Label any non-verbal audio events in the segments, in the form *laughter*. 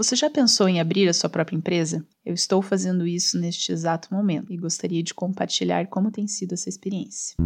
Você já pensou em abrir a sua própria empresa? Eu estou fazendo isso neste exato momento e gostaria de compartilhar como tem sido essa experiência.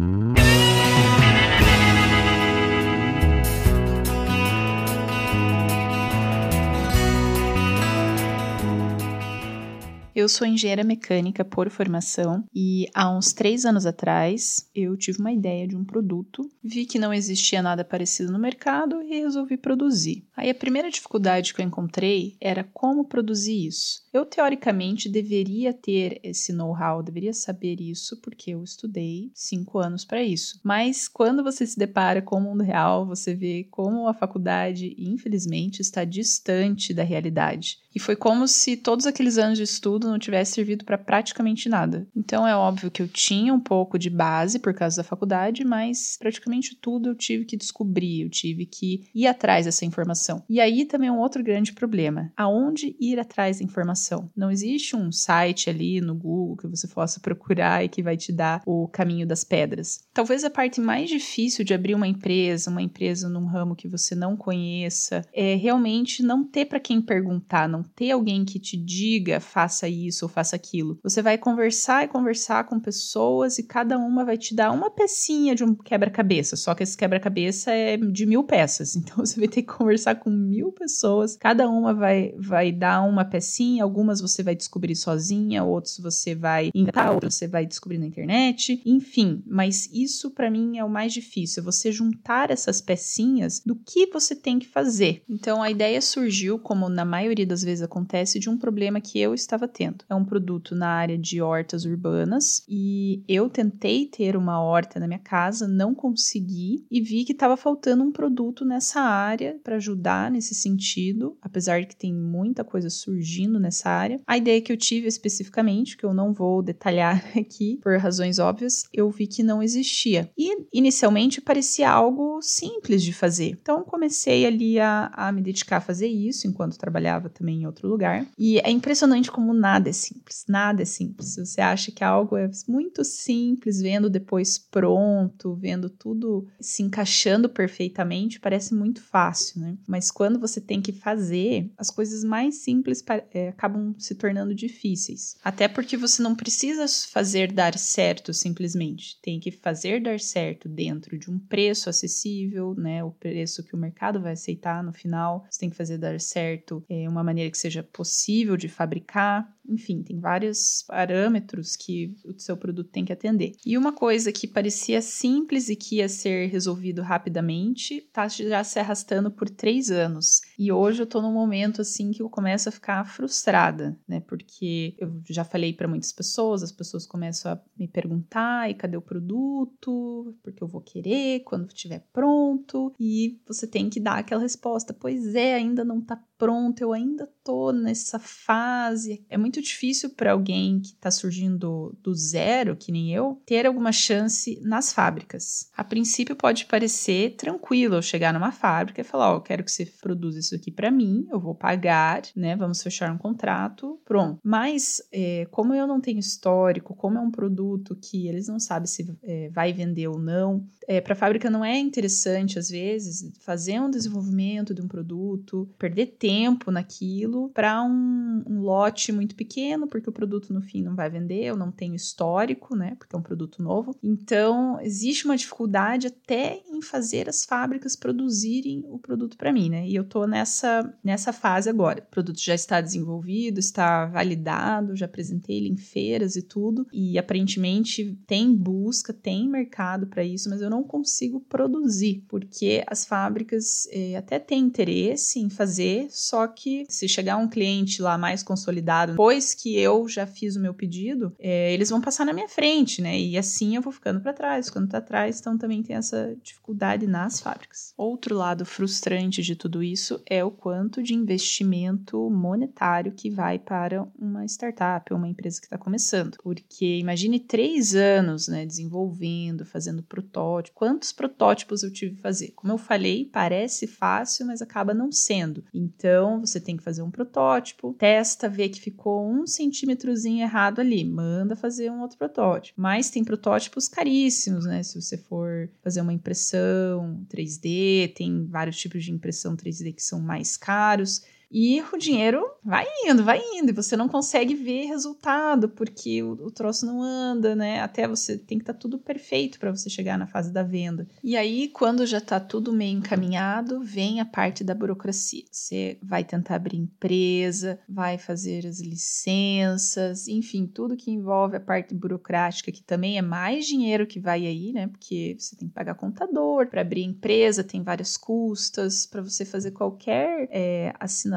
Eu sou engenheira mecânica por formação e há uns três anos atrás eu tive uma ideia de um produto, vi que não existia nada parecido no mercado e resolvi produzir. Aí a primeira dificuldade que eu encontrei era como produzir isso. Eu teoricamente deveria ter esse know-how, deveria saber isso porque eu estudei cinco anos para isso. Mas quando você se depara com o mundo real, você vê como a faculdade, infelizmente, está distante da realidade. E foi como se todos aqueles anos de estudo não tivesse servido para praticamente nada. Então é óbvio que eu tinha um pouco de base por causa da faculdade, mas praticamente tudo eu tive que descobrir, eu tive que ir atrás dessa informação. E aí também é um outro grande problema: aonde ir atrás da informação? Não existe um site ali no Google que você possa procurar e que vai te dar o caminho das pedras. Talvez a parte mais difícil de abrir uma empresa, uma empresa num ramo que você não conheça, é realmente não ter para quem perguntar, não ter alguém que te diga faça isso ou faça aquilo. Você vai conversar e conversar com pessoas e cada uma vai te dar uma pecinha de um quebra-cabeça. Só que esse quebra-cabeça é de mil peças. *laughs* Então você vai ter que conversar com mil pessoas. Cada uma vai, vai dar uma pecinha. Algumas você vai descobrir sozinha, outros você vai inventar, outros você vai descobrir na internet. Enfim, mas isso para mim é o mais difícil. Você juntar essas pecinhas do que você tem que fazer. Então a ideia surgiu, como na maioria das vezes vezes acontece de um problema que eu estava tendo. É um produto na área de hortas urbanas e eu tentei ter uma horta na minha casa, não consegui e vi que estava faltando um produto nessa área para ajudar nesse sentido, apesar de que tem muita coisa surgindo nessa área. A ideia que eu tive especificamente, que eu não vou detalhar *laughs* aqui por razões óbvias, eu vi que não existia. E inicialmente parecia algo simples de fazer. Então comecei ali a, a me dedicar a fazer isso enquanto trabalhava também em outro lugar. E é impressionante como nada é simples, nada é simples. Você acha que algo é muito simples, vendo depois pronto, vendo tudo se encaixando perfeitamente, parece muito fácil, né? Mas quando você tem que fazer, as coisas mais simples é, acabam se tornando difíceis. Até porque você não precisa fazer dar certo simplesmente. Tem que fazer dar certo dentro de um preço acessível, né? O preço que o mercado vai aceitar no final. Você tem que fazer dar certo é, uma maneira que seja possível de fabricar. Enfim, tem vários parâmetros que o seu produto tem que atender. E uma coisa que parecia simples e que ia ser resolvido rapidamente, tá já se arrastando por três anos. E hoje eu tô num momento assim que eu começo a ficar frustrada, né? Porque eu já falei para muitas pessoas, as pessoas começam a me perguntar: e cadê o produto? Porque eu vou querer quando estiver pronto. E você tem que dar aquela resposta: pois é, ainda não tá pronto, eu ainda tô nessa fase. É muito difícil para alguém que está surgindo do zero, que nem eu, ter alguma chance nas fábricas. A princípio pode parecer tranquilo eu chegar numa fábrica e falar: Ó, oh, quero que você produza isso aqui para mim, eu vou pagar, né? Vamos fechar um contrato, pronto. Mas, é, como eu não tenho histórico, como é um produto que eles não sabem se é, vai vender ou não, é, para a fábrica não é interessante, às vezes, fazer um desenvolvimento de um produto, perder tempo naquilo aquilo para um, um, lote muito pequeno, porque o produto no fim não vai vender, eu não tenho histórico, né? Porque é um produto novo. Então, existe uma dificuldade até em fazer as fábricas produzirem o produto para mim, né? E eu tô nessa, nessa fase agora. O produto já está desenvolvido, está validado, já apresentei ele em feiras e tudo, e aparentemente tem busca, tem mercado para isso, mas eu não consigo produzir, porque as fábricas eh, até têm interesse em fazer, só que se chegar um cliente lá mais consolidado, depois que eu já fiz o meu pedido, é, eles vão passar na minha frente, né? E assim eu vou ficando para trás, ficando para trás, então também tem essa dificuldade nas fábricas. Outro lado frustrante de tudo isso é o quanto de investimento monetário que vai para uma startup ou uma empresa que está começando. Porque imagine três anos, né, desenvolvendo, fazendo protótipo. Quantos protótipos eu tive que fazer? Como eu falei, parece fácil, mas acaba não sendo. Então você tem que fazer um protótipo, testa, vê que ficou um centímetrozinho errado ali, manda fazer um outro protótipo. Mas tem protótipos caríssimos, né? Se você for fazer uma impressão 3D, tem vários tipos de impressão 3D que são mais caros. E o dinheiro vai indo, vai indo, e você não consegue ver resultado, porque o, o troço não anda, né? Até você tem que estar tá tudo perfeito para você chegar na fase da venda. E aí, quando já está tudo meio encaminhado, vem a parte da burocracia. Você vai tentar abrir empresa, vai fazer as licenças, enfim, tudo que envolve a parte burocrática, que também é mais dinheiro que vai aí, né? Porque você tem que pagar contador para abrir empresa, tem várias custas para você fazer qualquer é, assinatura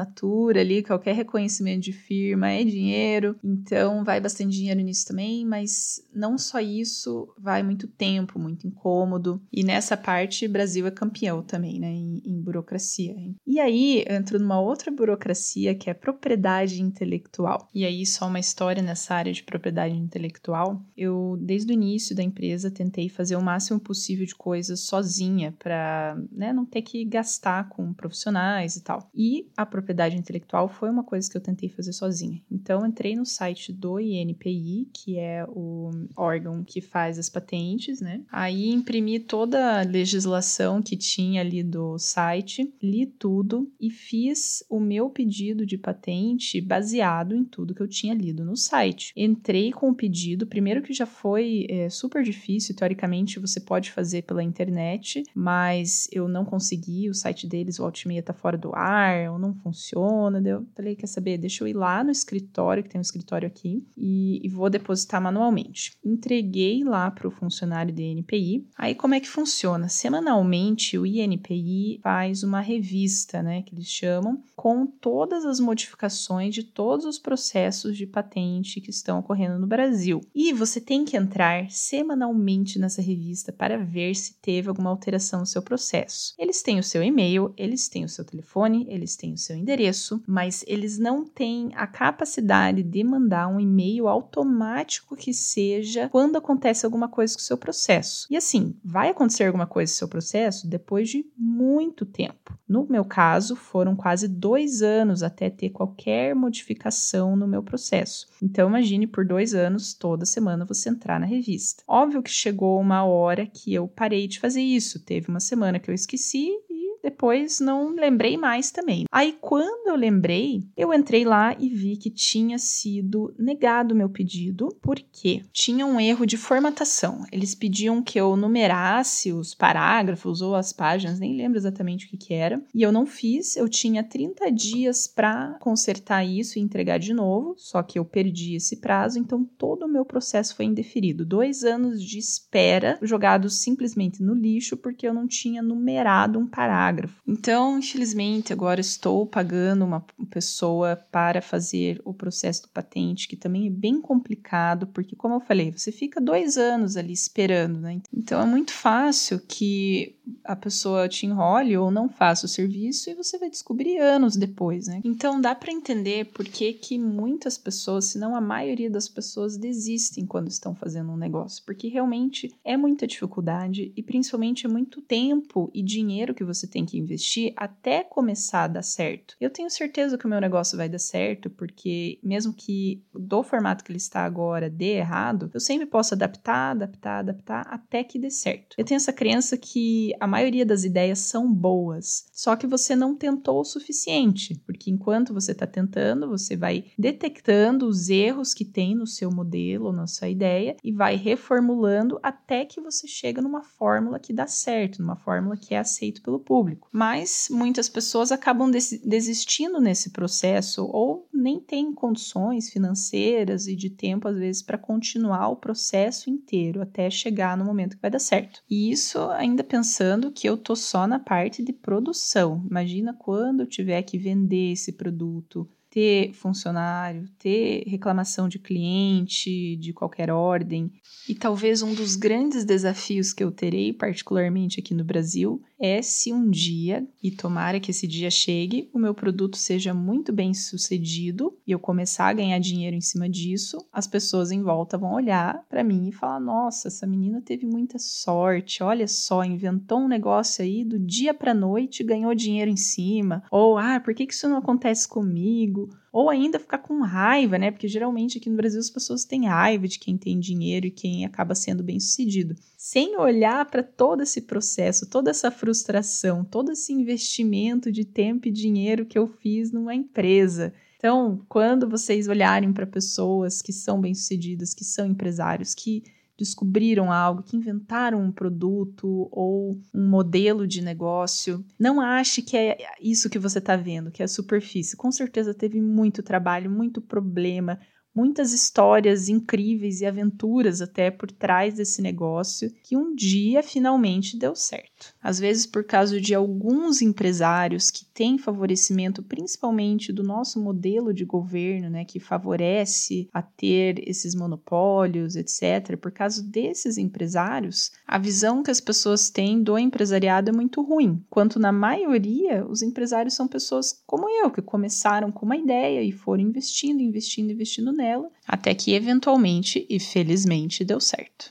ali, qualquer reconhecimento de firma é dinheiro. Então vai bastante dinheiro nisso também, mas não só isso, vai muito tempo, muito incômodo. E nessa parte, Brasil é campeão também, né? Em, em burocracia. E aí entro numa outra burocracia que é propriedade intelectual. E aí, só uma história nessa área de propriedade intelectual. Eu, desde o início da empresa, tentei fazer o máximo possível de coisas sozinha para né, não ter que gastar com profissionais e tal. E a propriedade intelectual foi uma coisa que eu tentei fazer sozinha. Então, entrei no site do INPI, que é o órgão que faz as patentes, né? Aí imprimi toda a legislação que tinha ali do site, li tudo e fiz o meu pedido de patente baseado em tudo que eu tinha lido no site. Entrei com o pedido, primeiro que já foi é, super difícil, teoricamente você pode fazer pela internet, mas eu não consegui, o site deles, o Altmeia tá fora do ar, ou não funciona, eu falei, quer saber, deixa eu ir lá no escritório, que tem um escritório aqui, e, e vou depositar manualmente. Entreguei lá para o funcionário do INPI. Aí como é que funciona? Semanalmente o INPI faz uma revista, né, que eles chamam, com todas as modificações de todos os processos de patente que estão ocorrendo no Brasil. E você tem que entrar semanalmente nessa revista para ver se teve alguma alteração no seu processo. Eles têm o seu e-mail, eles têm o seu telefone, eles têm o seu endereço, mas eles não têm a capacidade de mandar um e-mail automático que seja quando acontece alguma coisa com o seu processo. E assim, vai acontecer alguma coisa com o seu processo depois de muito tempo. No meu caso, foram quase dois anos até ter qualquer modificação no meu processo. Então, imagine por dois anos, toda semana você entrar na revista. Óbvio que chegou uma hora que eu parei de fazer isso. Teve uma semana que eu esqueci depois não lembrei mais também. Aí quando eu lembrei, eu entrei lá e vi que tinha sido negado o meu pedido, porque tinha um erro de formatação. Eles pediam que eu numerasse os parágrafos ou as páginas, nem lembro exatamente o que, que era, e eu não fiz. Eu tinha 30 dias para consertar isso e entregar de novo, só que eu perdi esse prazo, então todo o meu processo foi indeferido. Dois anos de espera jogados simplesmente no lixo porque eu não tinha numerado um parágrafo parágrafo. Então, infelizmente, agora estou pagando uma pessoa para fazer o processo do patente, que também é bem complicado, porque, como eu falei, você fica dois anos ali esperando, né? Então, é muito fácil que a pessoa te enrole ou não faça o serviço e você vai descobrir anos depois, né? Então, dá para entender por que, que muitas pessoas, se não a maioria das pessoas, desistem quando estão fazendo um negócio, porque realmente é muita dificuldade e principalmente é muito tempo e dinheiro que você tem que investir até começar a dar certo. Eu tenho certeza que o meu negócio vai dar certo, porque mesmo que do formato que ele está agora dê errado, eu sempre posso adaptar, adaptar, adaptar até que dê certo. Eu tenho essa crença que a maioria das ideias são boas, só que você não tentou o suficiente, porque enquanto você está tentando, você vai detectando os erros que tem no seu modelo na sua ideia e vai reformulando até que você chega numa fórmula que dá certo, numa fórmula que é aceito pelo público. Mas muitas pessoas acabam desistindo nesse processo ou nem têm condições financeiras e de tempo, às vezes, para continuar o processo inteiro até chegar no momento que vai dar certo. E isso ainda pensando que eu tô só na parte de produção. Imagina quando eu tiver que vender esse produto, ter funcionário, ter reclamação de cliente de qualquer ordem. E talvez um dos grandes desafios que eu terei, particularmente aqui no Brasil, é se um dia, e tomara que esse dia chegue, o meu produto seja muito bem sucedido e eu começar a ganhar dinheiro em cima disso, as pessoas em volta vão olhar para mim e falar: nossa, essa menina teve muita sorte, olha só, inventou um negócio aí do dia para noite ganhou dinheiro em cima. Ou, ah, por que isso não acontece comigo? Ou ainda ficar com raiva, né? Porque geralmente aqui no Brasil as pessoas têm raiva de quem tem dinheiro e quem acaba sendo bem sucedido, sem olhar para todo esse processo, toda essa frustração, todo esse investimento de tempo e dinheiro que eu fiz numa empresa. Então, quando vocês olharem para pessoas que são bem-sucedidas, que são empresários, que descobriram algo, que inventaram um produto ou um modelo de negócio. Não ache que é isso que você está vendo, que é a superfície. Com certeza teve muito trabalho, muito problema, muitas histórias incríveis e aventuras até por trás desse negócio que um dia finalmente deu certo. Às vezes, por causa de alguns empresários que têm favorecimento, principalmente do nosso modelo de governo, né, que favorece a ter esses monopólios, etc. Por causa desses empresários, a visão que as pessoas têm do empresariado é muito ruim, quanto na maioria os empresários são pessoas como eu, que começaram com uma ideia e foram investindo, investindo, investindo até que eventualmente e felizmente deu certo.